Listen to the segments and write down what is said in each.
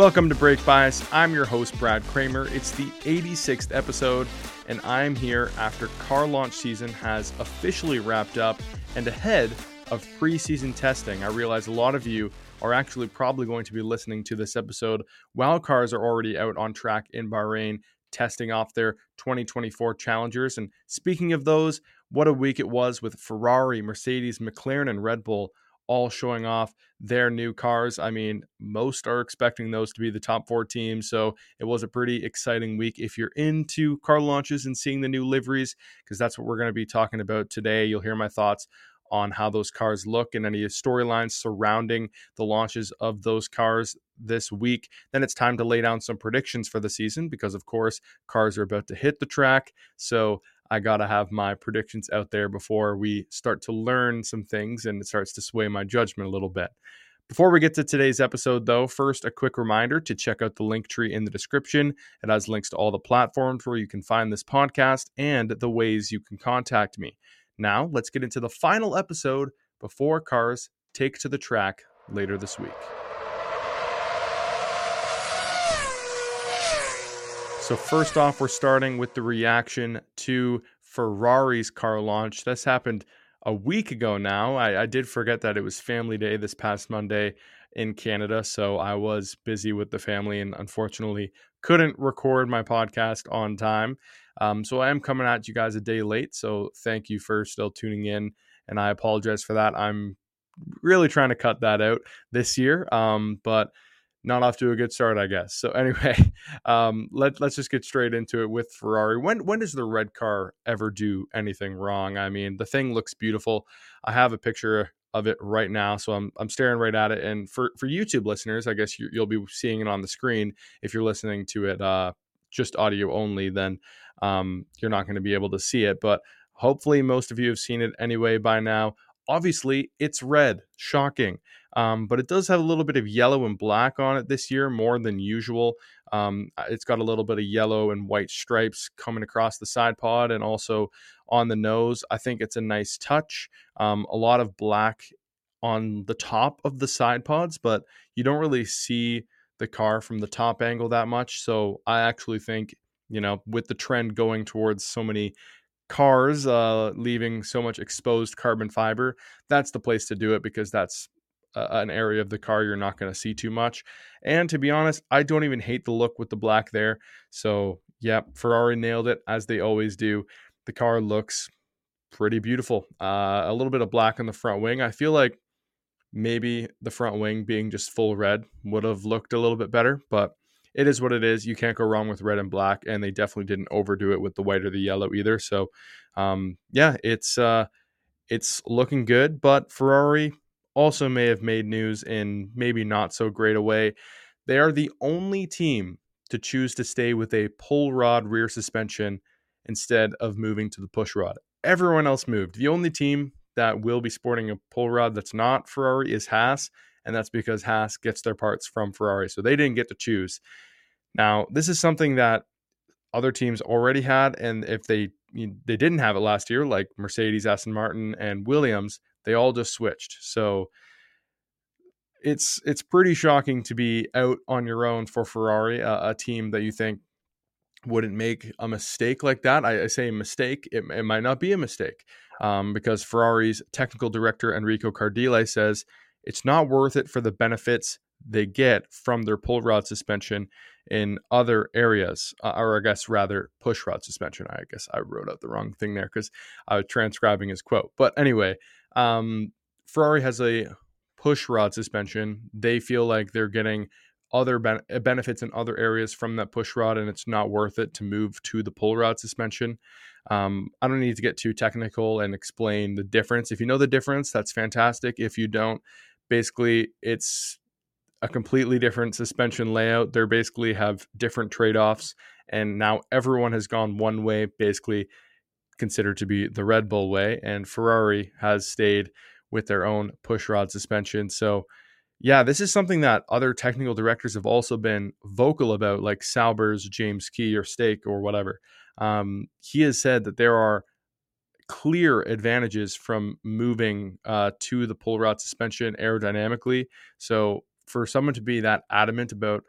Welcome to Brake Bias. I'm your host, Brad Kramer. It's the 86th episode, and I'm here after car launch season has officially wrapped up and ahead of preseason testing. I realize a lot of you are actually probably going to be listening to this episode while cars are already out on track in Bahrain testing off their 2024 challengers. And speaking of those, what a week it was with Ferrari, Mercedes, McLaren, and Red Bull all showing off their new cars. I mean, most are expecting those to be the top four teams. So it was a pretty exciting week if you're into car launches and seeing the new liveries, because that's what we're going to be talking about today. You'll hear my thoughts on how those cars look and any storylines surrounding the launches of those cars this week. Then it's time to lay down some predictions for the season because, of course, cars are about to hit the track. So I got to have my predictions out there before we start to learn some things and it starts to sway my judgment a little bit. Before we get to today's episode, though, first a quick reminder to check out the link tree in the description. It has links to all the platforms where you can find this podcast and the ways you can contact me. Now, let's get into the final episode before cars take to the track later this week. So, first off, we're starting with the reaction to Ferrari's car launch. This happened a week ago now. I, I, did forget that it was Family Day this past Monday in Canada. So, I was busy with the family and unfortunately couldn't record my podcast on time. Um, so, I am coming at you guys a day late. So, thank you for still tuning in. And I apologize for that. I'm really trying to cut that out this year. Um, but not off to a good start, I guess. So anyway, um, let let's just get straight into it with Ferrari. When when does the red car ever do anything wrong? I mean, the thing looks beautiful. I have a picture of it right now, so I'm I'm staring right at it. And for for YouTube listeners, I guess you, will be seeing it on the screen. If you're listening to it uh, just audio only, then um, you're not going to be able to see it. But hopefully, most of you have seen it anyway by now. Obviously, it's red. Shocking. Um, but it does have a little bit of yellow and black on it this year, more than usual. Um, uh, it's got a little bit of yellow and white stripes coming across the side pod and also on the nose. I think it's a nice touch. Um, a lot of black on the top of the side pods, but you don't really see the car from the top angle that much. So I actually think, you know, with the trend going towards so many cars uh, leaving so much exposed carbon fiber, that's the place to do it because that's an area of the car you're not going to see too much. And to be honest, I don't even hate the look with the black there. So, yeah, Ferrari nailed it as they always do. The car looks pretty beautiful. Uh, a little bit of black on the front wing. I feel like maybe the front wing being just full red would have looked a little bit better, but it is what it is. You can't go wrong with red and black, and they definitely didn't overdo it with the white or the yellow either. So, um, yeah, it's uh, it's looking good. But Ferrari also may have made news in maybe not so great a way. They are the only team to choose to stay with a pull rod rear suspension instead of moving to the push rod. Everyone else moved. The only team that will be sporting a pull rod that's not Ferrari is Haas, and that's because Haas gets their parts from Ferrari. So they didn't get to choose. Now, this is something that other teams already had, and if they they didn't have it last year, like Mercedes, Aston Martin, and Williams, they all just switched. So it's it's pretty shocking to be out on your own for Ferrari, a, team that you think wouldn't make a mistake like that. I, I say mistake; it, it, might not be a mistake um, because Ferrari's technical director Enrico Cardile says it's not worth it for the benefits they get from their pull rod suspension in other areas, uh, or I guess rather push rod suspension. I guess I wrote out the wrong thing there because I was transcribing his quote. But anyway, um, Ferrari has a push rod suspension. They feel like they're getting other ben- benefits in other areas from that push rod, and it's not worth it to move to the pull rod suspension. Um, I don't need to get too technical and explain the difference. If you know the difference, that's fantastic. If you don't, basically it's a completely different suspension layout. They basically have different trade offs, and now everyone has gone one way, basically considered to be the Red Bull way, and Ferrari has stayed with their own push rod suspension. So, yeah, this is something that other technical directors have also been vocal about, like Sauber's James Key or Stake or whatever. Um, he has said that there are clear advantages from moving uh, to the pull rod suspension aerodynamically. So, for someone to be that adamant about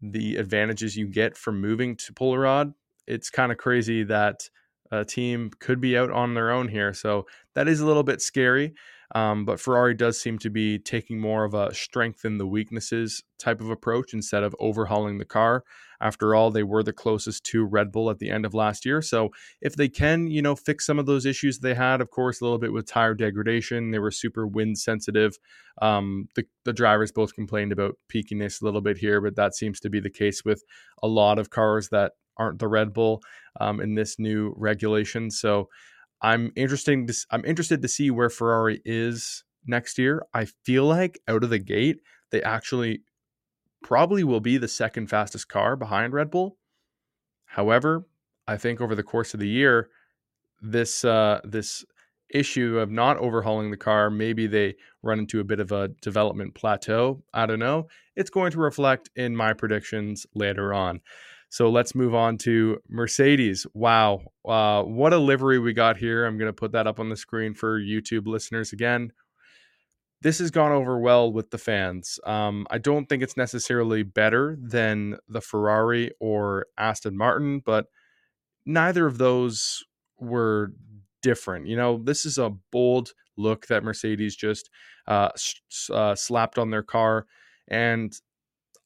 the advantages you get from moving to pull rod, it's kind of crazy that a team could be out on their own here. So that is a little bit scary. Um, but Ferrari does seem to be taking more of a strengthen the weaknesses type of approach instead of overhauling the car. After all, they were the closest to Red Bull at the end of last year. So if they can, you know, fix some of those issues they had, of course, a little bit with tire degradation, they were super wind sensitive. Um, the, the drivers both complained about peakiness a little bit here, but that seems to be the case with a lot of cars that aren't the Red Bull um, in this new regulation. So I'm interesting. To, I'm interested to see where Ferrari is next year. I feel like out of the gate, they actually probably will be the second fastest car behind Red Bull. However, I think over the course of the year, this uh, this issue of not overhauling the car, maybe they run into a bit of a development plateau. I don't know. It's going to reflect in my predictions later on. So let's move on to Mercedes. Wow. Uh, what a livery we got here. I'm going to put that up on the screen for YouTube listeners again. This has gone over well with the fans. Um, I don't think it's necessarily better than the Ferrari or Aston Martin, but neither of those were different. You know, this is a bold look that Mercedes just uh, uh, slapped on their car. And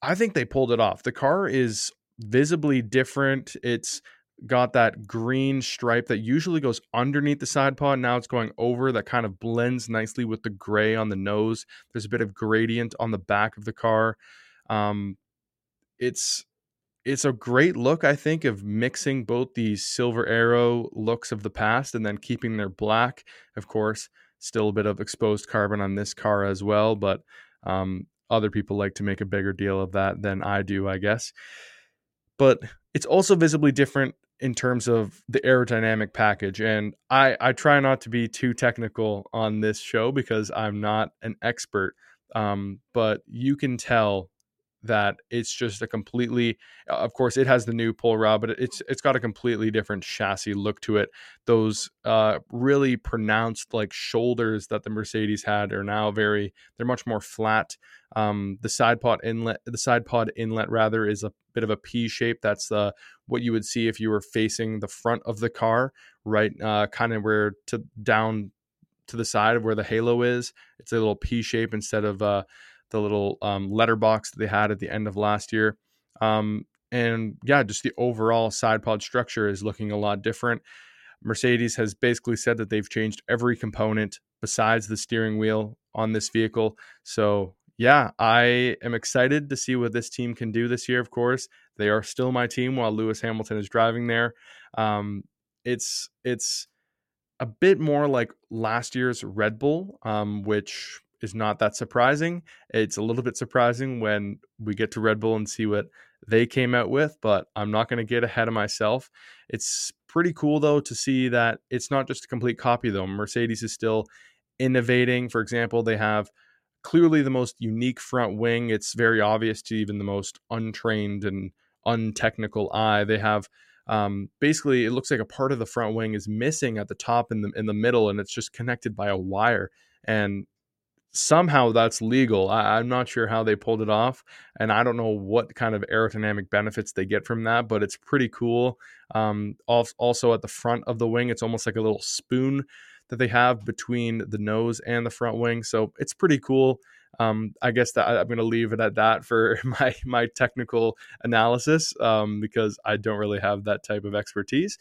I think they pulled it off. The car is visibly different. It's got that green stripe that usually goes underneath the side pod. Now it's going over that kind of blends nicely with the gray on the nose. There's a bit of gradient on the back of the car. Um, it's it's a great look, I think, of mixing both these silver arrow looks of the past and then keeping their black. Of course, still a bit of exposed carbon on this car as well, but um, other people like to make a bigger deal of that than I do, I guess but it's also visibly different in terms of the aerodynamic package. And I, I try not to be too technical on this show because I'm not an expert. Um, but you can tell that it's just a completely of course it has the new pull rod but it's it's got a completely different chassis look to it. Those uh, really pronounced like shoulders that the mercedes had are now very they're much more flat. Um, the side pod inlet the side pod inlet rather is a bit of a p shape. That's uh, what you would see if you were facing the front of the car right uh, kind of where to down to the side of where the halo is. It's a little p shape instead of uh, the little um, letterbox that they had at the end of last year. Um, and yeah, just the overall side pod structure is looking a lot different. Mercedes has basically said that they've changed every component besides the steering wheel on this vehicle. So, yeah, I am excited to see what this team can do this year. Of course, they are still my team while Lewis Hamilton is driving there. Um, it's it's a bit more like last year's Red Bull, um, which is not that surprising. It's a little bit surprising when we get to Red Bull and see what they came out with, but I'm not going to get ahead of myself. It's pretty cool though to see that it's not just a complete copy though. Mercedes is still innovating. For example, they have clearly the most unique front wing. It's very obvious to even the most untrained and untechnical eye. They have um, basically it looks like a part of the front wing is missing at the top in the in the middle, and it's just connected by a wire. And somehow that's legal. I, am not sure how they pulled it off, and I don't know what kind of aerodynamic benefits they get from that, but it's pretty cool. Um, also, at the front of the wing, it's almost like a little spoon that they have between the nose and the front wing, so it's pretty cool. Um, I guess that I'm going to leave it at that for my my technical analysis um, because I don't really have that type of expertise.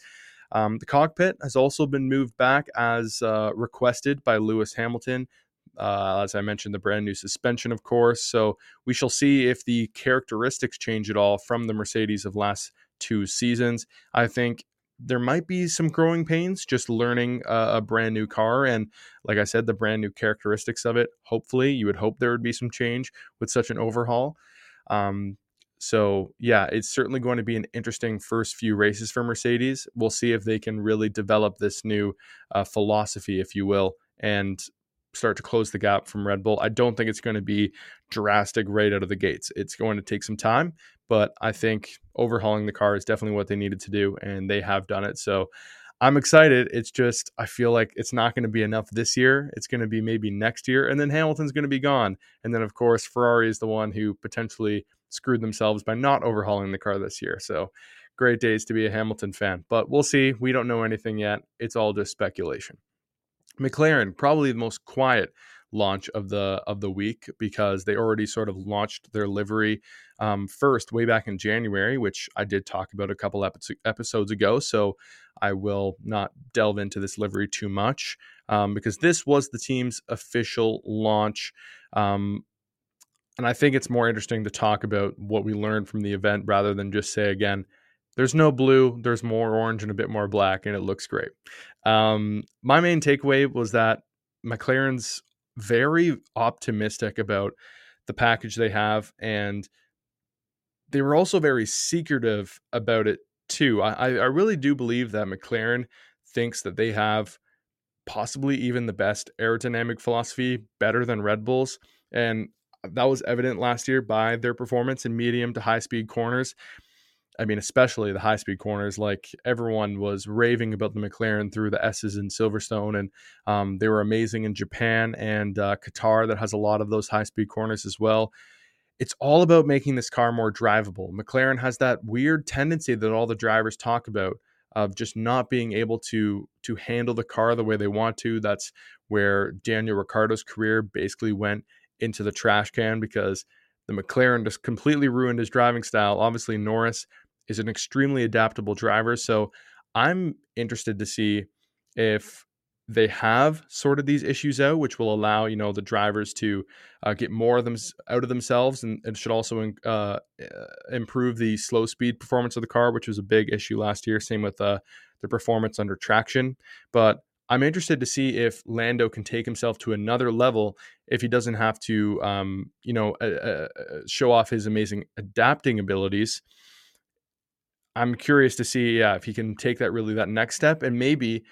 Um, the cockpit has also been moved back as uh, requested by Lewis Hamilton. Uh, as I mentioned, the brand new suspension, of course. So we shall see if the characteristics change at all from the Mercedes of last two seasons. I think there might be some growing pains just learning a, brand new car. And like I said, the brand new characteristics of it. Hopefully, you would hope there would be some change with such an overhaul. Um, so, yeah, it's certainly going to be an interesting first few races for Mercedes. We'll see if they can really develop this new uh, philosophy, if you will, and start to close the gap from Red Bull. I don't think it's going to be drastic right out of the gates. It's going to take some time, but I think overhauling the car is definitely what they needed to do, and they have done it. So I'm excited. It's just, I feel like it's not going to be enough this year. It's going to be maybe next year, and then Hamilton's going to be gone. And then, of course, Ferrari is the one who potentially screwed themselves by not overhauling the car this year. So great days to be a Hamilton fan. But we'll see. We don't know anything yet. It's all just speculation. McLaren, probably the most quiet launch of the of the week because they already sort of launched their livery um, first way back in January, which I did talk about a couple episodes ago. So I will not delve into this livery too much um, because this was the team's official launch. Um, and I think it's more interesting to talk about what we learned from the event rather than just say again, there's no blue, there's more orange and a bit more black, and it looks great. Um, my main takeaway was that McLaren's very optimistic about the package they have, and they were also very secretive about it too. I, I really do believe that McLaren thinks that they have possibly even the best aerodynamic philosophy, better than Red Bulls, and that was evident last year by their performance in medium to high speed corners. I mean, especially the high speed corners. Like everyone was raving about the McLaren through the S's in Silverstone, and um, they were amazing in Japan and uh, Qatar, that has a lot of those high speed corners as well. It's all about making this car more drivable. McLaren has that weird tendency that all the drivers talk about of just not being able to to handle the car the way they want to. That's where Daniel Ricciardo's career basically went into the trash can because the McLaren just completely ruined his driving style. Obviously, Norris is an extremely adaptable driver. So I'm interested to see if they have sorted these issues out, which will allow you know the drivers to uh, get more of them out of themselves, and it should also uh, improve the slow speed performance of the car, which was a big issue last year. Same with uh, the performance under traction. But I'm interested to see if Lando can take himself to another level if he doesn't have to, um, you know, show off his amazing adapting abilities I'm curious to see yeah, if he can take that really that next step and maybe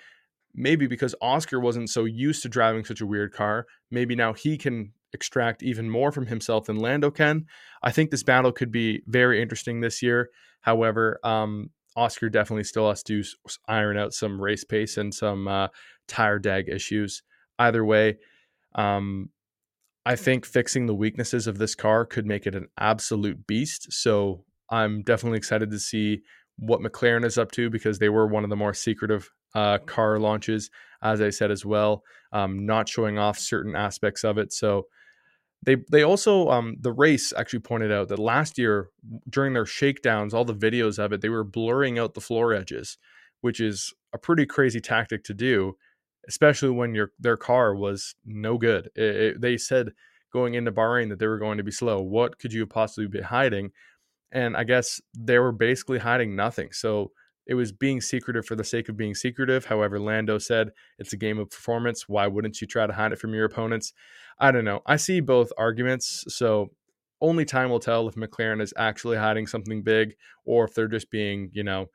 maybe because Oscar wasn't so used to driving such a weird car, maybe now he can extract even more from himself than Lando can. I think this battle could be very interesting this year. However, um, Oscar definitely still has to iron out some race pace and some uh, tire deg issues. Either way, um, I think fixing the weaknesses of this car could make it an absolute beast. So I'm definitely excited to see what McLaren is up to because they were one of the more secretive uh, car launches, as I said as well, um, not showing off certain aspects of it. So they they also um, the race actually pointed out that last year during their shakedowns, all the videos of it, they were blurring out the floor edges, which is a pretty crazy tactic to do, especially when your their car was no good. It, it, they said going into Bahrain that they were going to be slow. What could you possibly be hiding? And I guess they were basically hiding nothing. So it was being secretive for the sake of being secretive. However, Lando said it's a game of performance. Why wouldn't you try to hide it from your opponents? I don't know. I see both arguments. So only time will tell if McLaren is actually hiding something big or if they're just being, you know,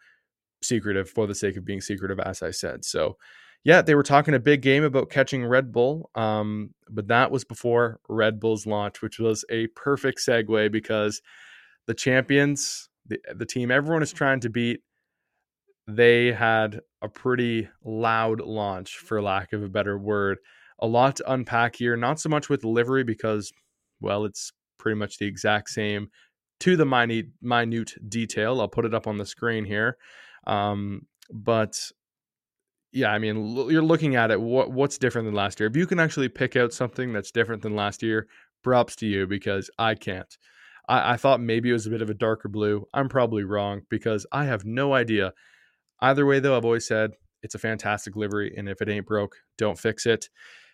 secretive for the sake of being secretive, as I said. So, yeah, they were talking a big game about catching Red Bull, um, but that was before Red Bull's launch, which was a perfect segue because the champions, the, the team everyone is trying to beat, they had a pretty loud launch, for lack of a better word. A lot to unpack here, not so much with livery because, well, it's pretty much the exact same to the minute, minute detail. I'll put it up on the screen here. Um, but yeah, I mean, you're looking at it. What what's different than last year? If you can actually pick out something that's different than last year, props to you because I can't. I, I thought maybe it was a bit of a darker blue. I'm probably wrong because I have no idea. Either way, though, I've always said it's a fantastic livery, and if it ain't broke, don't fix it.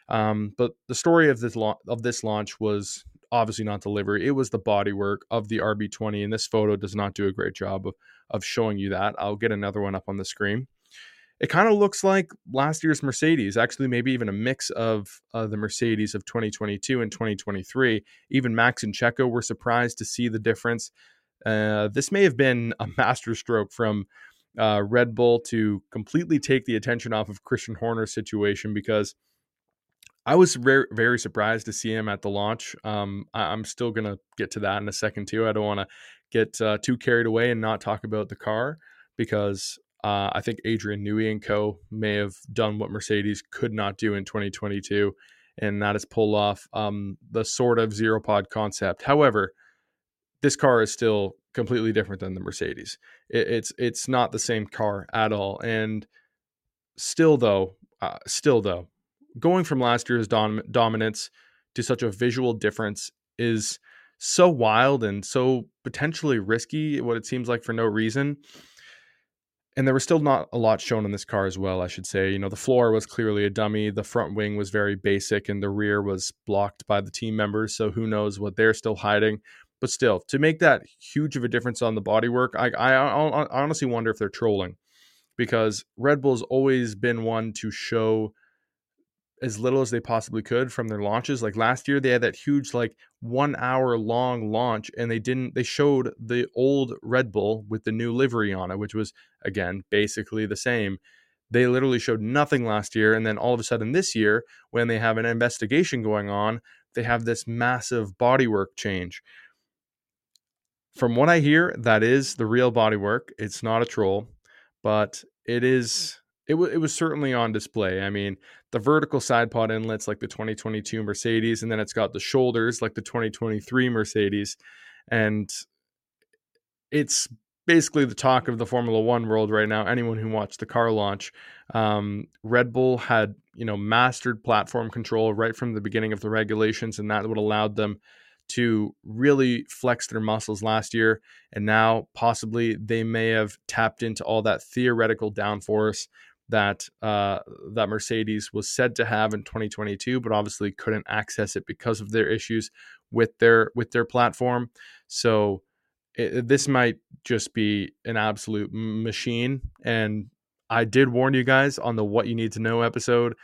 Um, but the story of this la- of this launch was obviously not the livery; it was the bodywork of the RB20, and this photo does not do a great job of of showing you that. I'll get another one up on the screen it kind of looks like last year's Mercedes, actually, maybe even a mix of uh, the Mercedes of 2022 and 2023. Even Max and Checo were surprised to see the difference. Uh, this may have been a masterstroke from uh, Red Bull to completely take the attention off of Christian Horner's situation because I was very, very surprised to see him at the launch. Um, I, am still going to get to that in a second, too. I don't want to get uh, too carried away and not talk about the car because uh, I think Adrian Newey and co may have done what Mercedes could not do in 2022, and that is pull off um, the sort of zero pod concept. However, this car is still completely different than the Mercedes. It, it's it's not the same car at all. And still though, uh, still though, going from last year's dom- dominance to such a visual difference is so wild and so potentially risky. What it seems like for no reason and there was still not a lot shown in this car as well i should say you know the floor was clearly a dummy the front wing was very basic and the rear was blocked by the team members so who knows what they're still hiding but still to make that huge of a difference on the bodywork I, I, I honestly wonder if they're trolling because red bull's always been one to show as little as they possibly could from their launches. Like last year, they had that huge, like one hour long launch, and they didn't, they showed the old Red Bull with the new livery on it, which was, again, basically the same. They literally showed nothing last year. And then all of a sudden this year, when they have an investigation going on, they have this massive bodywork change. From what I hear, that is the real bodywork. It's not a troll, but it is it, w- it was certainly on display. I mean, the vertical side pod inlets like the 2022 Mercedes, and then it's got the shoulders like the 2023 Mercedes. And it's basically the talk of the Formula One world right now. Anyone who watched the car launch, um, Red Bull had you know mastered platform control right from the beginning of the regulations, and that would allowed them to really flex their muscles last year. And now possibly they may have tapped into all that theoretical downforce that uh, that Mercedes was said to have in 2022, but obviously couldn't access it because of their issues with their with their platform. So it, this might just be an absolute machine. And I did warn you guys on the what you need to know episode.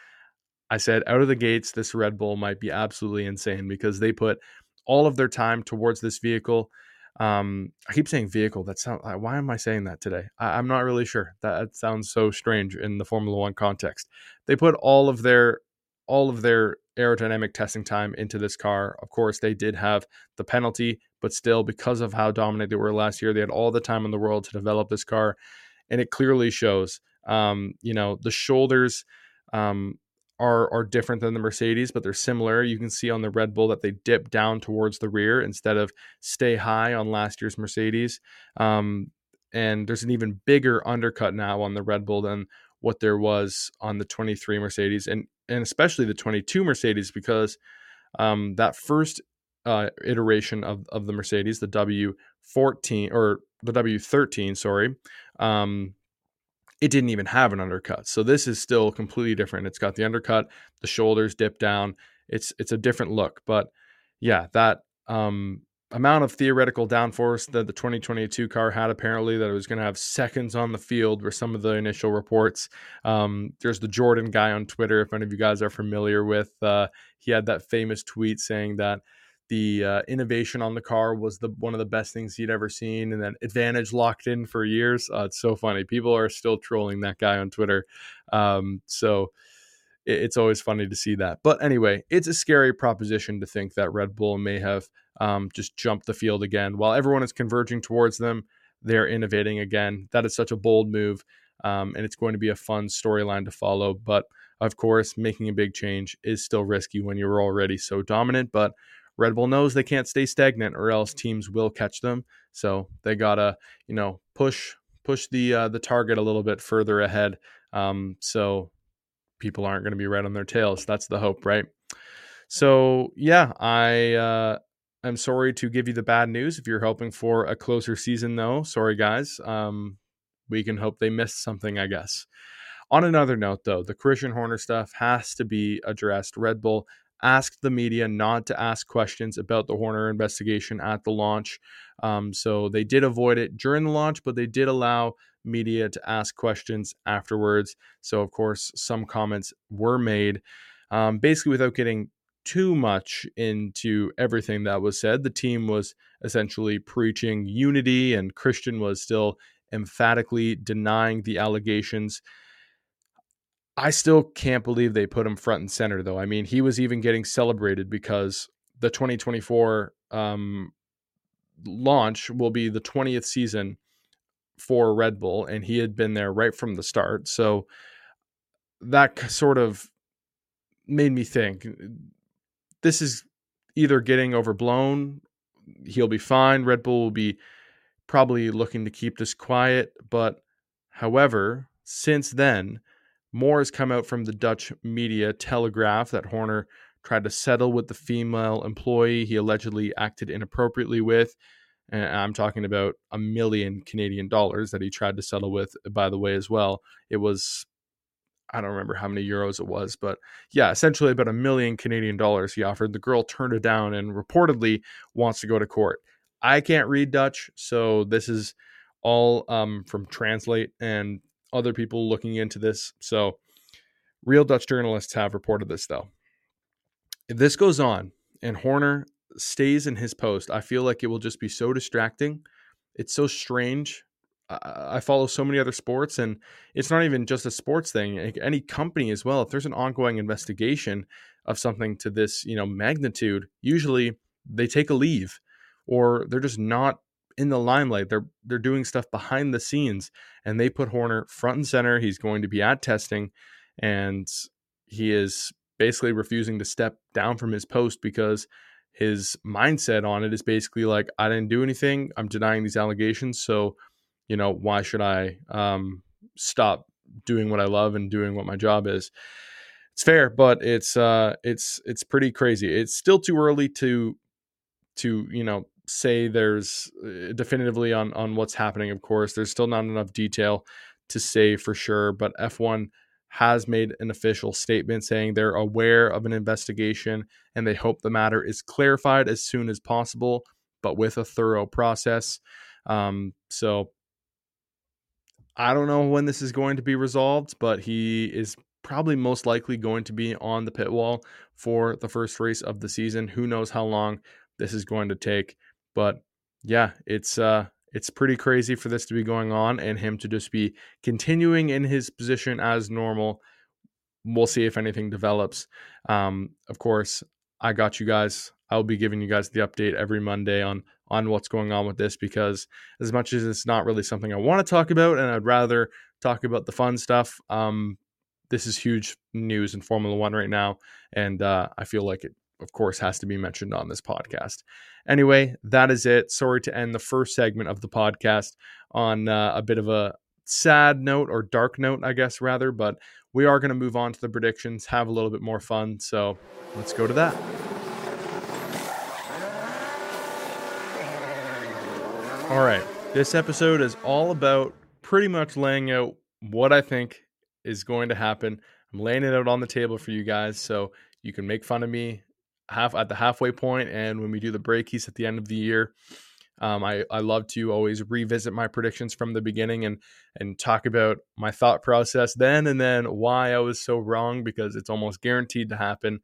I said out of the gates, this Red Bull might be absolutely insane because they put all of their time towards this vehicle. Um, I keep saying vehicle. That sound. Why am I saying that today? I, am not really sure. That sounds so strange in the Formula One context. They put all of their all of their aerodynamic testing time into this car. Of course, they did have the penalty, but still, because of how dominant they were last year, they had all the time in the world to develop this car, and it clearly shows. Um, you know, the shoulders. Um, are are different than the Mercedes, but they're similar. You can see on the Red Bull that they dip down towards the rear instead of stay high on last year's Mercedes. Um, and there's an even bigger undercut now on the Red Bull than what there was on the 23 Mercedes, and and especially the 22 Mercedes because um, that first uh, iteration of of the Mercedes, the W14 or the W13, sorry. Um, it didn't even have an undercut. So this is still completely different. It's got the undercut, the shoulders dip down. It's it's a different look. But yeah, that um, amount of theoretical downforce that the 2022 car had apparently that it was going to have seconds on the field were some of the initial reports. Um, there's the Jordan guy on Twitter. If any of you guys are familiar with, uh, he had that famous tweet saying that the uh, innovation on the car was the one of the best things he'd ever seen, and then Advantage locked in for years. Uh, it's so funny. People are still trolling that guy on Twitter, um, so it, it's always funny to see that. But anyway, it's a scary proposition to think that Red Bull may have um, just jumped the field again while everyone is converging towards them. They're innovating again. That is such a bold move, um, and it's going to be a fun storyline to follow. But of course, making a big change is still risky when you're already so dominant. But Red Bull knows they can't stay stagnant or else teams will catch them. So they gotta, you know, push push the uh, the target a little bit further ahead. Um, so people aren't going to be right on their tails. That's the hope, right? So yeah, I uh, I'm sorry to give you the bad news. If you're hoping for a closer season, though, sorry guys. Um, we can hope they missed something, I guess. On another note, though, the Christian Horner stuff has to be addressed. Red Bull asked the media not to ask questions about the Horner investigation at the launch. Um, so they did avoid it during the launch, but they did allow media to ask questions afterwards. So, of course, some comments were made. Um, basically, without getting too much into everything that was said, the team was essentially preaching unity, and Christian was still emphatically denying the allegations. I still can't believe they put him front and center, though. I mean, he was even getting celebrated because the 2024 um, launch will be the 20th season for Red Bull, and he had been there right from the start. So that sort of made me think this is either getting overblown he'll be fine. Red Bull will be probably looking to keep this quiet. But however, since then, more has come out from the Dutch media Telegraph that Horner tried to settle with the female employee he allegedly acted inappropriately with. And I'm talking about a million Canadian dollars that he tried to settle with, by the way, as well. It was, I don't remember how many euros it was, but yeah, essentially about a million Canadian dollars he offered. The girl turned it down and reportedly wants to go to court. I can't read Dutch, so this is all um, from Translate and other people looking into this. So, real Dutch journalists have reported this, though. If this goes on and Horner stays in his post, I feel like it will just be so distracting. It's so strange. I follow so many other sports, and it's not even just a sports thing. Any company as well. If there's an ongoing investigation of something to this, you know, magnitude, usually they take a leave, or they're just not in the limelight. They're they're doing stuff behind the scenes, and they put Horner front and center. He's going to be at testing, and he is basically refusing to step down from his post because his mindset on it is basically like I didn't do anything. I'm denying these allegations, so you know why should I um, stop doing what I love and doing what my job is? It's fair, but it's uh, it's it's pretty crazy. It's still too early to to you know say there's uh, definitively on on what's happening. Of course, there's still not enough detail to say for sure, but F1 has made an official statement saying they're aware of an investigation and they hope the matter is clarified as soon as possible, but with a thorough process. Um, so I don't know when this is going to be resolved, but he is probably most likely going to be on the pit wall for the first race of the season. Who knows how long this is going to take? But yeah, it's uh it's pretty crazy for this to be going on and him to just be continuing in his position as normal. We'll see if anything develops. Um, of course, I got you guys. I'll be giving you guys the update every Monday on on what's going on with this because as much as it's not really something I want to talk about and I'd rather talk about the fun stuff, um, this is huge news in Formula One right now, and uh, I feel like it, of course, has to be mentioned on this podcast. Anyway, that is it. Sorry to end the first segment of the podcast on uh, a bit of a sad note or dark note, I guess, rather, but we are going to move on to the predictions, have a little bit more fun. So let's go to that. All right. This episode is all about pretty much laying out what I think is going to happen. I'm laying it out on the table for you guys so you can make fun of me half at the halfway point and when we do the breakies at the end of the year. Um, I, I love to always revisit my predictions from the beginning and and talk about my thought process then and then why I was so wrong because it's almost guaranteed to happen.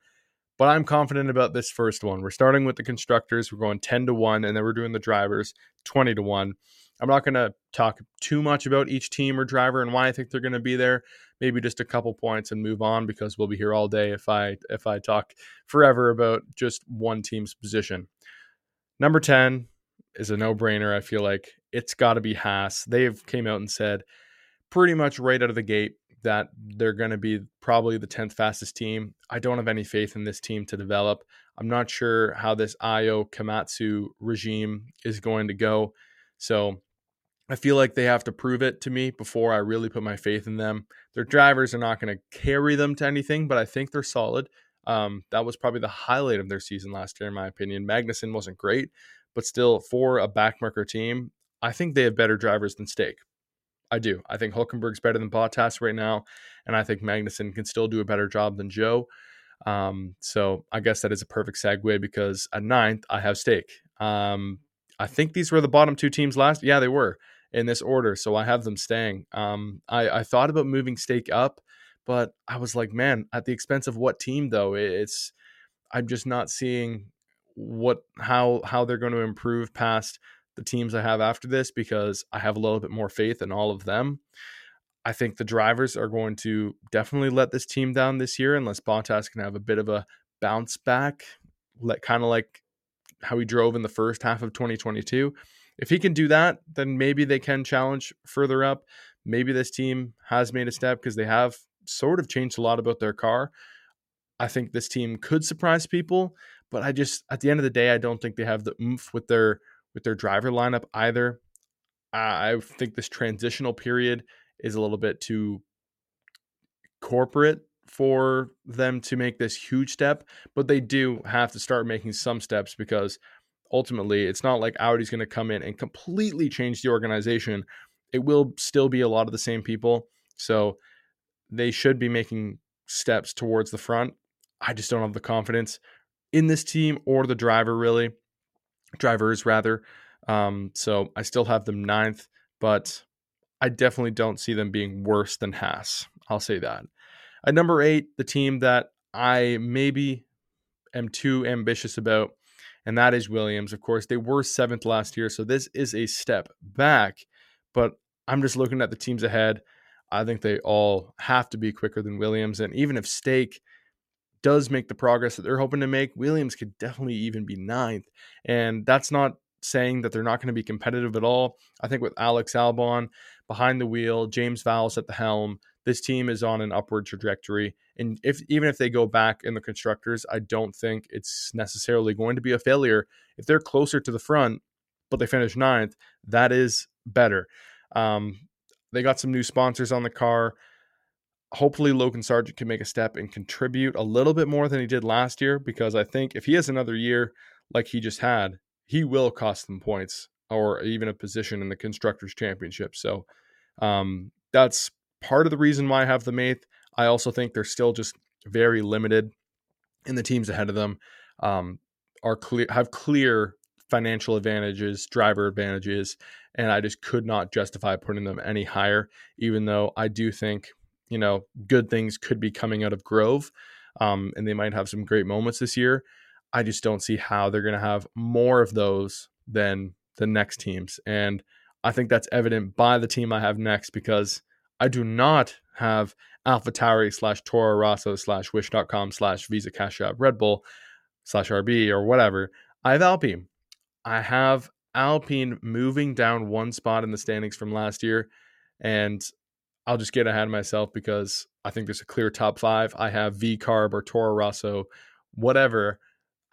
But I'm confident about this first one. We're starting with the constructors. We're going 10 to 1, and then we're doing the drivers 20 to 1. I'm not going to talk too much about each team or driver and why I think they're going to be there. Maybe just a couple points and move on because we'll be here all day if I if I talk forever about just one team's position. Number 10 is a no-brainer. I feel like it's got to be Haas. They've came out and said pretty much right out of the gate that they're going to be probably the 10th fastest team. I don't have any faith in this team to develop. I'm not sure how this Ayao Komatsu regime is going to go. So I feel like they have to prove it to me before I really put my faith in them. Their drivers are not going to carry them to anything, but I think they're solid. Um, that was probably the highlight of their season last year, in my opinion. Magnussen wasn't great, but still, for a backmarker team, I think they have better drivers than Stake. I do. I think Hulkenberg's better than Bottas right now, and I think Magnussen can still do a better job than Zhou. Um, so I guess that is a perfect segue because at ninth I have Stake. Um, I think these were the bottom two teams last. Yeah, they were in this order, so I have them staying. Um, I, I thought about moving Stake up, but I was like, man, at the expense of what team though? It's I'm just not seeing what how how they're going to improve past the teams I have after this because I have a little bit more faith in all of them. I think the drivers are going to definitely let this team down this year unless Bottas can have a bit of a bounce back, let kind of like how he drove in the first half of 2022. If he can do that, then maybe they can challenge further up. Maybe this team has made a step because they have sort of changed a lot about their car. I think this team could surprise people, but I just at the end of the day, I don't think they have the oomph with their with their driver lineup either. I think this transitional period is a little bit too corporate for them to make this huge step, but they do have to start making some steps because ultimately it's not like Audi's going to come in and completely change the organization. It will still be a lot of the same people. So they should be making steps towards the front. I just don't have the confidence in this team or the driver, really. Drivers, rather. Um, so I still have them ninth, but I definitely don't see them being worse than Haas. I'll say that. At number eight, the team that I maybe am too ambitious about, and that is Williams. Of course, they were seventh last year, so this is a step back, but I'm just looking at the teams ahead. I think they all have to be quicker than Williams. And even if Stake does make the progress that they're hoping to make, Williams could definitely even be ninth. And that's not saying that they're not going to be competitive at all. I think with Alex Albon behind the wheel, James Vowles at the helm, this team is on an upward trajectory. And if even if they go back in the constructors, I don't think it's necessarily going to be a failure. If they're closer to the front, but they finish ninth, that is better. Um, they got some new sponsors on the car. Hopefully, Logan Sargeant can make a step and contribute a little bit more than he did last year because I think if he has another year like he just had, he will cost them points or even a position in the constructors championship. So um, that's part of the reason why I have them eighth. I also think they're still just very limited in the teams ahead of them. Um, are clear have clear financial advantages, driver advantages, and I just could not justify putting them any higher. Even though I do think you know good things could be coming out of Grove, um, and they might have some great moments this year. I just don't see how they're going to have more of those than the next teams. And I think that's evident by the team I have next because I do not have AlphaTauri slash Toro Rosso slash wish.com slash Visa Cash App Red Bull slash RB or whatever. I have Alpine. I have Alpine moving down one spot in the standings from last year. And I'll just get ahead of myself because I think there's a clear top five. I have V Carb or Toro Rosso, whatever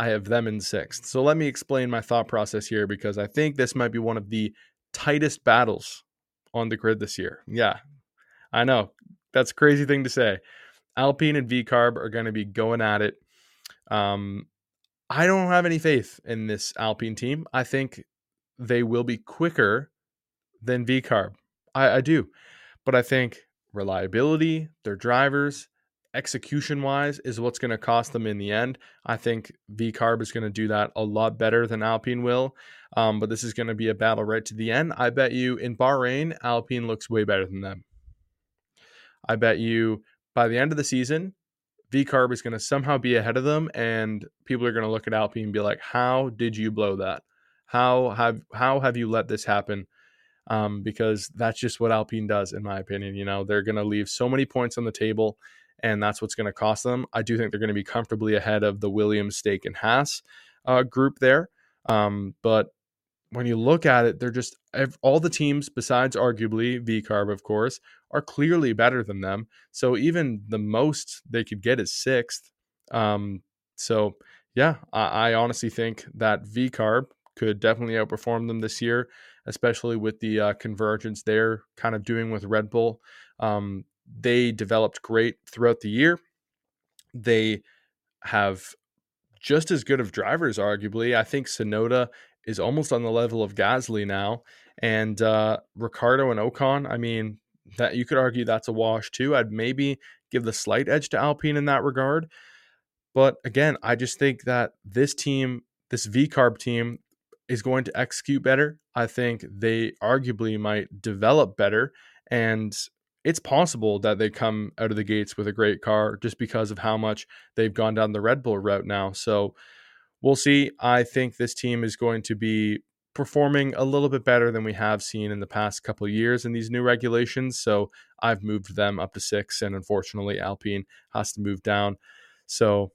I have them in sixth. So let me explain my thought process here because I think this might be one of the tightest battles on the grid this year. Yeah, I know that's a crazy thing to say. Alpine and VCarb are going to be going at it. Um, I don't have any faith in this Alpine team. I think they will be quicker than VCarb. I, I do. But I think reliability, their drivers, execution wise is what's going to cost them in the end. I think V Carb is going to do that a lot better than Alpine will. Um, but this is going to be a battle right to the end. I bet you in Bahrain, Alpine looks way better than them. I bet you by the end of the season, V Carb is going to somehow be ahead of them, and people are going to look at Alpine and be like, "How did you blow that? How have how have you let this happen?" Um, because that's just what Alpine does, in my opinion. You know, they're going to leave so many points on the table and that's what's going to cost them. I do think they're going to be comfortably ahead of the Williams, Stake, and Haas uh, group there. Um, but when you look at it, they're just all the teams besides arguably VCarb, of course, are clearly better than them. So even the most they could get is sixth. Um, so yeah, I, I honestly think that VCarb could definitely outperform them this year, especially with the uh, convergence they're kind of doing with Red Bull. Um, they developed great throughout the year. They have just as good of drivers, arguably. I think Tsunoda is almost on the level of Gasly now, and uh, Ricciardo and Ocon. I mean, that you could argue that's a wash too. I'd maybe give the slight edge to Alpine in that regard, but again, I just think that this team, this V Carb team, is going to execute better. I think they arguably might develop better, and it's possible that they come out of the gates with a great car just because of how much they've gone down the Red Bull route now. So we'll see. I think this team is going to be performing a little bit better than we have seen in the past couple years in these new regulations. So I've moved them up to six, and unfortunately, Alpine has to move down. So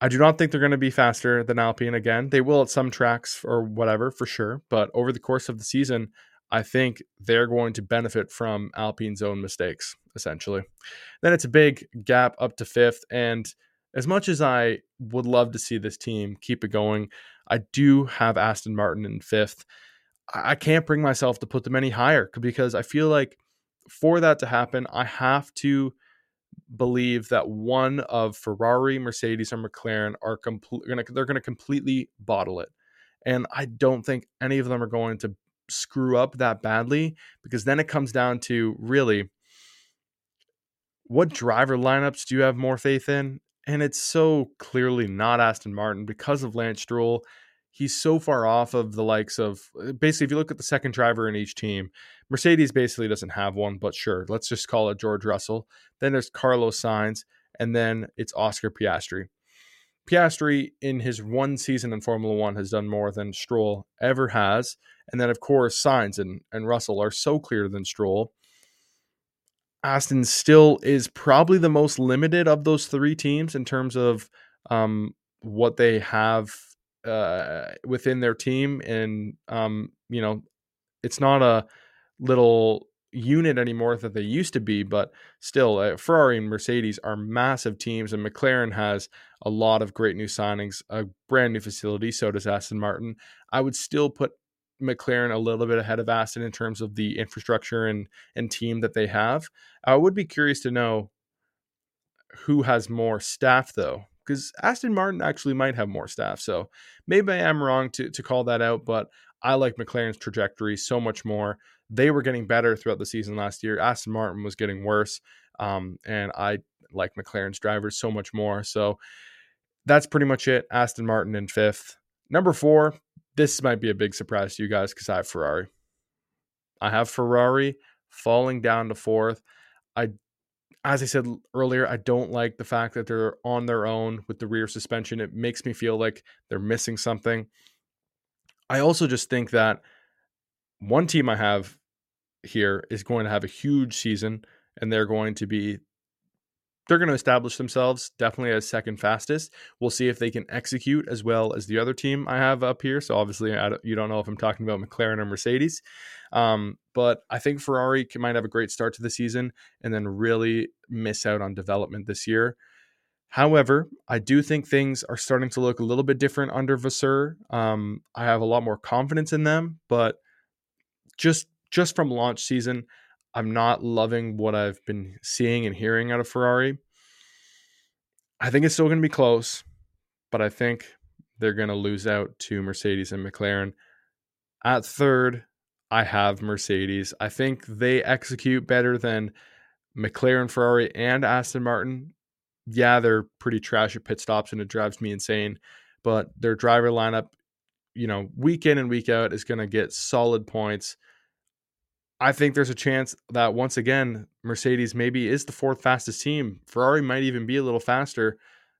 I do not think they're going to be faster than Alpine again. They will at some tracks or whatever for sure, but over the course of the season, I think they're going to benefit from Alpine's own mistakes, essentially. Then it's a big gap up to fifth. And as much as I would love to see this team keep it going, I do have Aston Martin in fifth. I can't bring myself to put them any higher because I feel like for that to happen, I have to believe that one of Ferrari, Mercedes, or McLaren are complete. They're going to completely bottle it, and I don't think any of them are going to screw up that badly because then it comes down to really what driver lineups do you have more faith in? And it's so clearly not Aston Martin because of Lance Stroll. He's so far off of the likes of uh, basically, if you look at the second driver in each team, Mercedes basically doesn't have one, but sure, let's just call it George Russell. Then there's Carlos Sainz, and then it's Oscar Piastri. Piastri, in his one season in Formula One, has done more than Stroll ever has. And then, of course, Sainz and, and Russell are so clear than Stroll. Aston still is probably the most limited of those three teams in terms of um, what they have uh, within their team. And, um, you know, it's not a little unit anymore that they used to be, but still, uh, Ferrari and Mercedes are massive teams, and McLaren has a lot of great new signings, a brand new facility. So does Aston Martin. I would still put McLaren a little bit ahead of Aston in terms of the infrastructure and and team that they have. I would be curious to know who has more staff though, because Aston Martin actually might have more staff. So maybe I am wrong to to call that out, but I like McLaren's trajectory so much more. They were getting better throughout the season last year. Aston Martin was getting worse, um, and I like McLaren's drivers so much more. So that's pretty much it. Aston Martin in fifth. Number four, this might be a big surprise to you guys because I have Ferrari. I have Ferrari falling down to fourth. I, as I said earlier, I don't like the fact that they're on their own with the rear suspension. It makes me feel like they're missing something. I also just think that one team I have here is going to have a huge season and they're going to be they're going to establish themselves definitely as second fastest. We'll see if they can execute as well as the other team I have up here. So obviously, don't, you don't know if I'm talking about McLaren or Mercedes, um, but I think Ferrari might have a great start to the season and then really miss out on development this year. However, I do think things are starting to look a little bit different under Vasseur. Um, I have a lot more confidence in them, but just just from launch season, I'm not loving what I've been seeing and hearing out of Ferrari. I think it's still going to be close, but I think they're going to lose out to Mercedes and McLaren. At third, I have Mercedes. I think they execute better than McLaren, Ferrari, and Aston Martin. Yeah, they're pretty trash at pit stops and it drives me insane, but their driver lineup, you know, week in and week out is going to get solid points. I think there's a chance that once again, Mercedes maybe is the fourth fastest team. Ferrari might even be a little faster,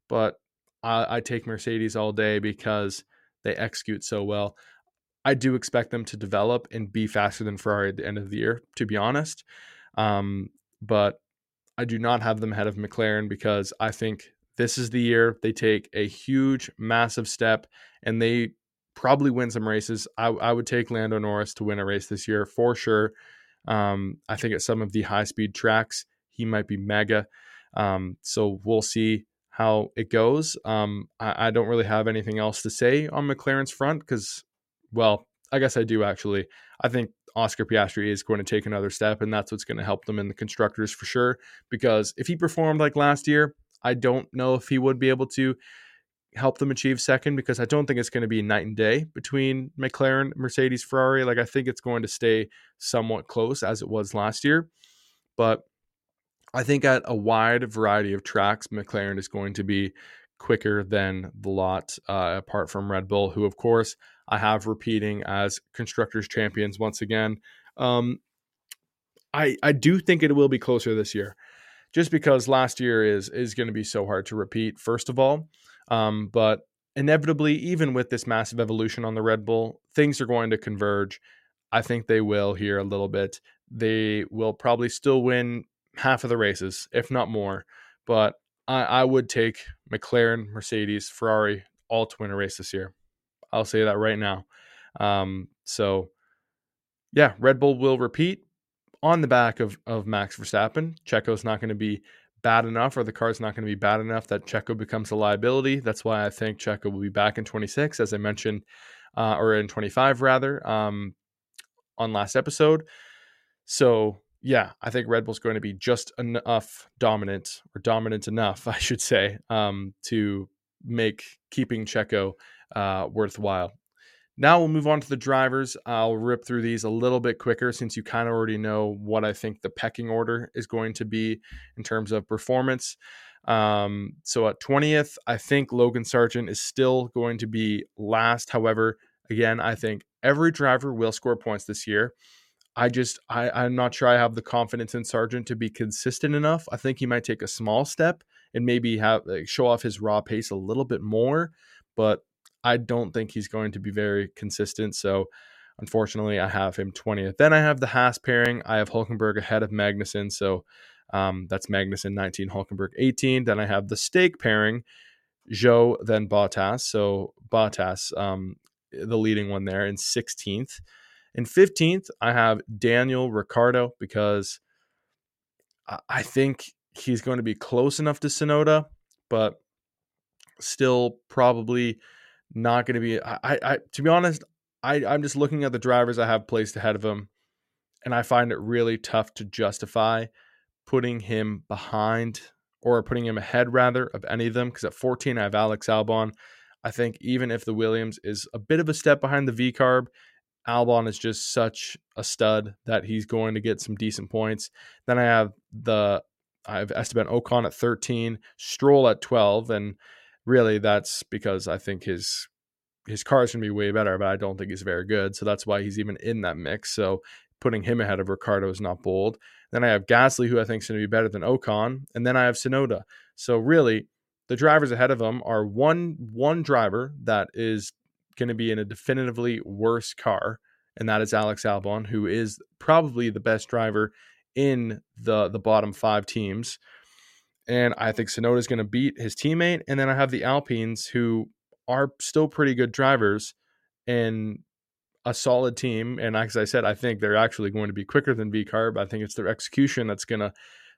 but I, I take Mercedes all day because they execute so well. I do expect them to develop and be faster than Ferrari at the end of the year, to be honest. Um, but I do not have them ahead of McLaren because I think this is the year they take a huge, massive step and they probably win some races. I, I would take Lando Norris to win a race this year for sure. Um, I think at some of the high speed tracks, he might be mega. Um, so we'll see how it goes. Um, I, I, don't really have anything else to say on McLaren's front because, well, I guess I do actually. I think Oscar Piastri is going to take another step, and that's what's going to help them in the constructors for sure. Because if he performed like last year, I don't know if he would be able to help them achieve second because I don't think it's going to be night and day between McLaren, Mercedes, Ferrari. Like I think it's going to stay somewhat close as it was last year. But I think at a wide variety of tracks, McLaren is going to be quicker than the lot, uh, apart from Red Bull, who, of course, I have repeating as constructors champions once again. Um, I I do think it will be closer this year, just because last year is is going to be so hard to repeat. First of all, um, but inevitably, even with this massive evolution on the Red Bull, things are going to converge. I think they will here a little bit. They will probably still win half of the races, if not more. But I, I would take McLaren, Mercedes, Ferrari all to win a race this year. I'll say that right now. Um, so, yeah, Red Bull will repeat on the back of, of Max Verstappen. Checo's not going to be bad enough or the car's not going to be bad enough that Checo becomes a liability. That's why I think Checo will be back in 26, as I mentioned, uh, or in 25 rather, um, on last episode. So yeah, I think Red Bull's going to be just enough dominant or dominant enough, I should say, um, to make keeping Checo uh, worthwhile. Now we'll move on to the drivers. I'll rip through these a little bit quicker since you kind of already know what I think the pecking order is going to be in terms of performance. Um, so at 20th, I think Logan Sargeant is still going to be last. However, again, I think every driver will score points this year. I just I, I'm not sure I have the confidence in Sargeant to be consistent enough. I think he might take a small step and maybe have like, show off his raw pace a little bit more, but I don't think he's going to be very consistent. So unfortunately, I have him 20th. Then I have the Haas pairing. I have Hulkenberg ahead of Magnussen. So um, that's Magnussen 19, Hulkenberg 18. Then I have the stake pairing, Zhou, then Bottas. So Bottas, um, the leading one there in 16th. In 15th, I have Daniel Ricciardo because I think he's going to be close enough to Tsunoda, but still probably not going to be. I, I, to be honest, I, I'm just looking at the drivers I have placed ahead of him, and I find it really tough to justify putting him behind or putting him ahead rather of any of them. Because at 14, I have Alex Albon. I think even if the Williams is a bit of a step behind the VCARB, Albon is just such a stud that he's going to get some decent points. Then I have the I have Esteban Ocon at 13, Stroll at 12, and really that's because I think his his car is going to be way better, but I don't think he's very good. So that's why he's even in that mix. So putting him ahead of Ricciardo is not bold. Then I have Gasly, who I think is going to be better than Ocon, and then I have Tsunoda. So really, the drivers ahead of him are one one driver that is going to be in a definitively worse car, and that is Alex Albon, who is probably the best driver in the the bottom five teams. And I think Tsunoda is going to beat his teammate. And then I have the Alpines, who are still pretty good drivers and a solid team. And as I said, I think they're actually going to be quicker than VCARB. I think it's their execution that's going to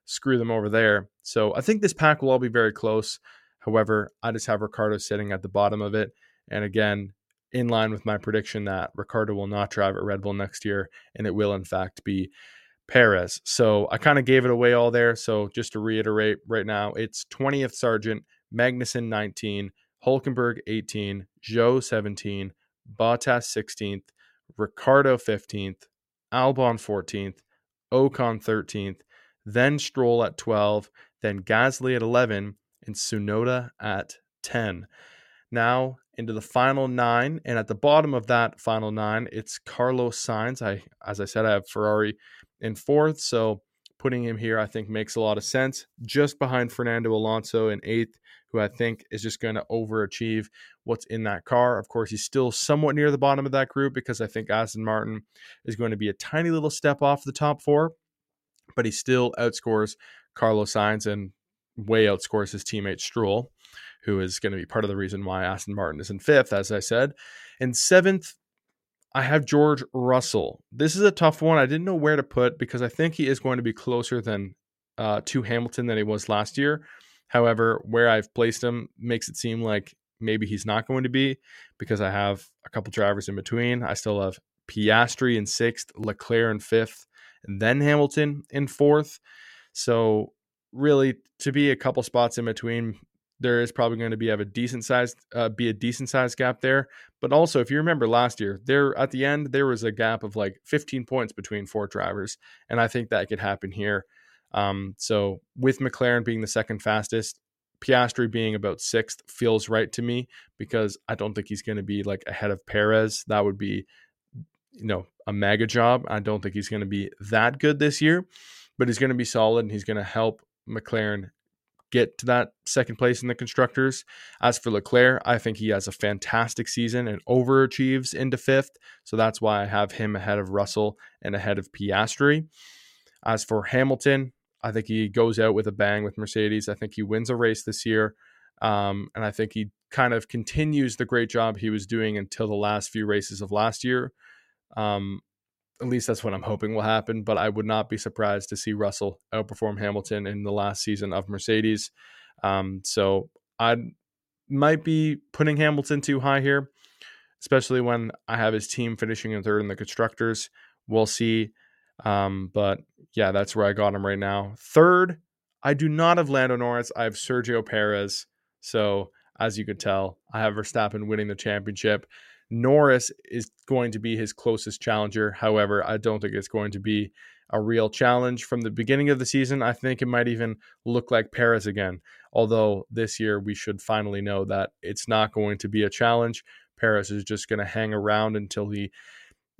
screw them over there. So I think this pack will all be very close. However, I just have Ricciardo sitting at the bottom of it. And again, in line with my prediction that Ricciardo will not drive at Red Bull next year, and it will in fact be Perez. So I kind of gave it away all there. So just to reiterate right now, it's 20th Sargeant, Magnussen 19, Hulkenberg 18, Zhou 17, Bottas 16th, Ricciardo 15th, Albon 14th, Ocon 13th, then Stroll at 12, then Gasly at 11, and Tsunoda at 10. Now into the final nine, and at the bottom of that final nine, it's Carlos Sainz. I, as I said, I have Ferrari in fourth. So putting him here, I think, makes a lot of sense. Just behind Fernando Alonso in eighth, who I think is just going to overachieve what's in that car. Of course, he's still somewhat near the bottom of that group because I think Aston Martin is going to be a tiny little step off the top four, but he still outscores Carlos Sainz and way outscores his teammate Stroll, who is going to be part of the reason why Aston Martin is in fifth, as I said. In seventh, I have George Russell. This is a tough one. I didn't know where to put because I think he is going to be closer than uh, to Hamilton than he was last year. However, where I've placed him makes it seem like maybe he's not going to be because I have a couple drivers in between. I still have Piastri in sixth, Leclerc in fifth, then Hamilton in fourth. So really, to be a couple spots in between there is probably going to be have a decent size uh, be a decent size gap there. But also if you remember last year there at the end there was a gap of like 15 points between four drivers and i think that could happen here. Um, so with mclaren being the second fastest piastri being about sixth feels right to me because i don't think he's going to be like ahead of perez. That would be you know a mega job. I don't think he's going to be that good this year but he's going to be solid and he's going to help mclaren get to that second place in the constructors. As for Leclerc, I think he has a fantastic season and overachieves into fifth. So that's why I have him ahead of Russell and ahead of Piastri. As for Hamilton, I think he goes out with a bang with Mercedes. I think he wins a race this year. Um, and I think he kind of continues the great job he was doing until the last few races of last year. Um, At least that's what I'm hoping will happen. But I would not be surprised to see Russell outperform Hamilton in the last season of Mercedes. Um, so I might be putting Hamilton too high here, especially when I have his team finishing in third in the constructors. We'll see. Um, but yeah, that's where I got him right now. Third, I do not have Lando Norris. I have Sergio Perez. So as you could tell, I have Verstappen winning the championship. Norris is going to be his closest challenger. However, I don't think it's going to be a real challenge from the beginning of the season. I think it might even look like Perez again. Although this year we should finally know that it's not going to be a challenge. Perez is just going to hang around until he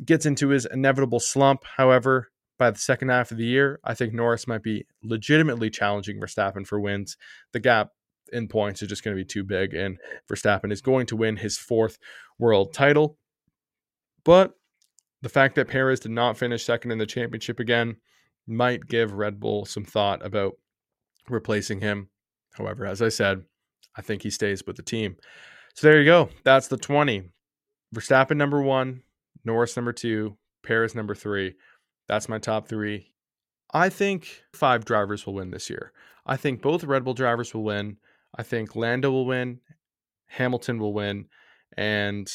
gets into his inevitable slump. However, by the second half of the year, I think Norris might be legitimately challenging Verstappen for wins. The gap in points is just going to be too big, and Verstappen is going to win his fourth world title. But the fact that Perez did not finish second in the championship again might give Red Bull some thought about replacing him. However, as I said, I think he stays with the team. So there you go. That's the 20. Verstappen number one, Norris number two, Perez number three. That's my top three. I think five drivers will win this year. I think both Red Bull drivers will win. I think Lando will win, Hamilton will win, and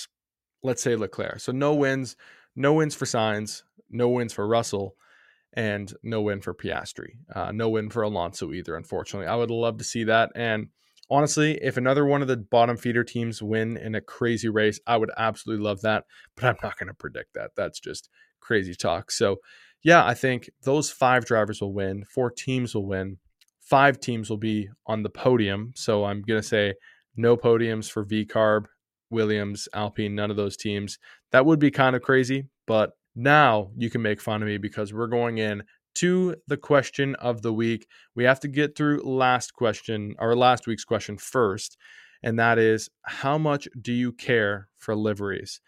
let's say Leclerc. So no wins, no wins for Sainz, no wins for Russell, and no win for Piastri. Uh, no win for Alonso either, unfortunately. I would love to see that. And honestly, if another one of the bottom feeder teams win in a crazy race, I would absolutely love that. But I'm not going to predict that. That's just crazy talk. So, yeah, I think those five drivers will win. Four teams will win five teams will be on the podium. So I'm going to say no podiums for VCARB, Williams, Alpine, none of those teams. That would be kind of crazy, but now you can make fun of me because we're going in to the question of the week. We have to get through last question or last week's question first, and that is how much do you care for liveries?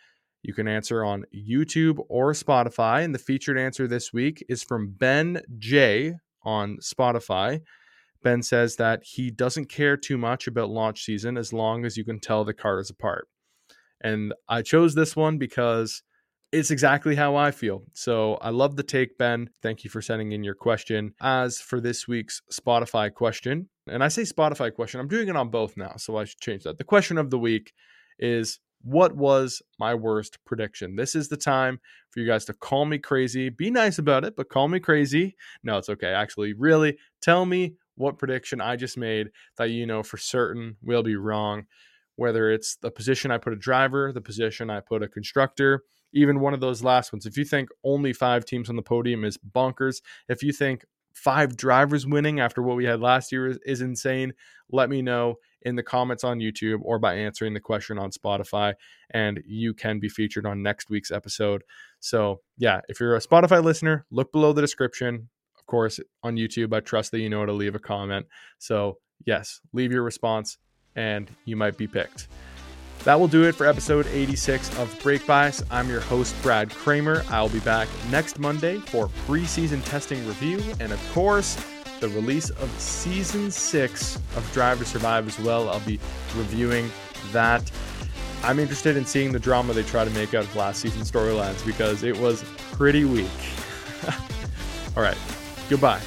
You can answer on YouTube or Spotify, and the featured answer this week is from Ben J on Spotify. Ben says that he doesn't care too much about launch season as long as you can tell the cars apart. And I chose this one because it's exactly how I feel. So I love the take, Ben. Thank you for sending in your question. As for this week's Spotify question, and I say Spotify question, I'm doing it on both now, so I should change that. The question of the week is what was my worst prediction? This is the time for you guys to call me crazy. Be nice about it, but call me crazy. No, it's okay. Actually, really tell me what prediction I just made that you know for certain will be wrong. Whether it's the position I put a driver, the position I put a constructor, even one of those last ones. If you think only five teams on the podium is bonkers, if you think five drivers winning after what we had last year is, is, insane, let me know in the comments on YouTube or by answering the question on Spotify, and you can be featured on next week's episode. So, yeah, if you're a Spotify listener, look below the description course, on YouTube, I trust that you know how to leave a comment. So, yes, leave your response and you might be picked. That will do it for episode 86 of Brake Bias. I'm your host, Brad Kramer. I'll be back next Monday for preseason testing review and, of course, the release of season six of Drive to Survive as well. I'll be reviewing that. I'm interested in seeing the drama they try to make out of last season's storylines because it was pretty weak. All right. Goodbye.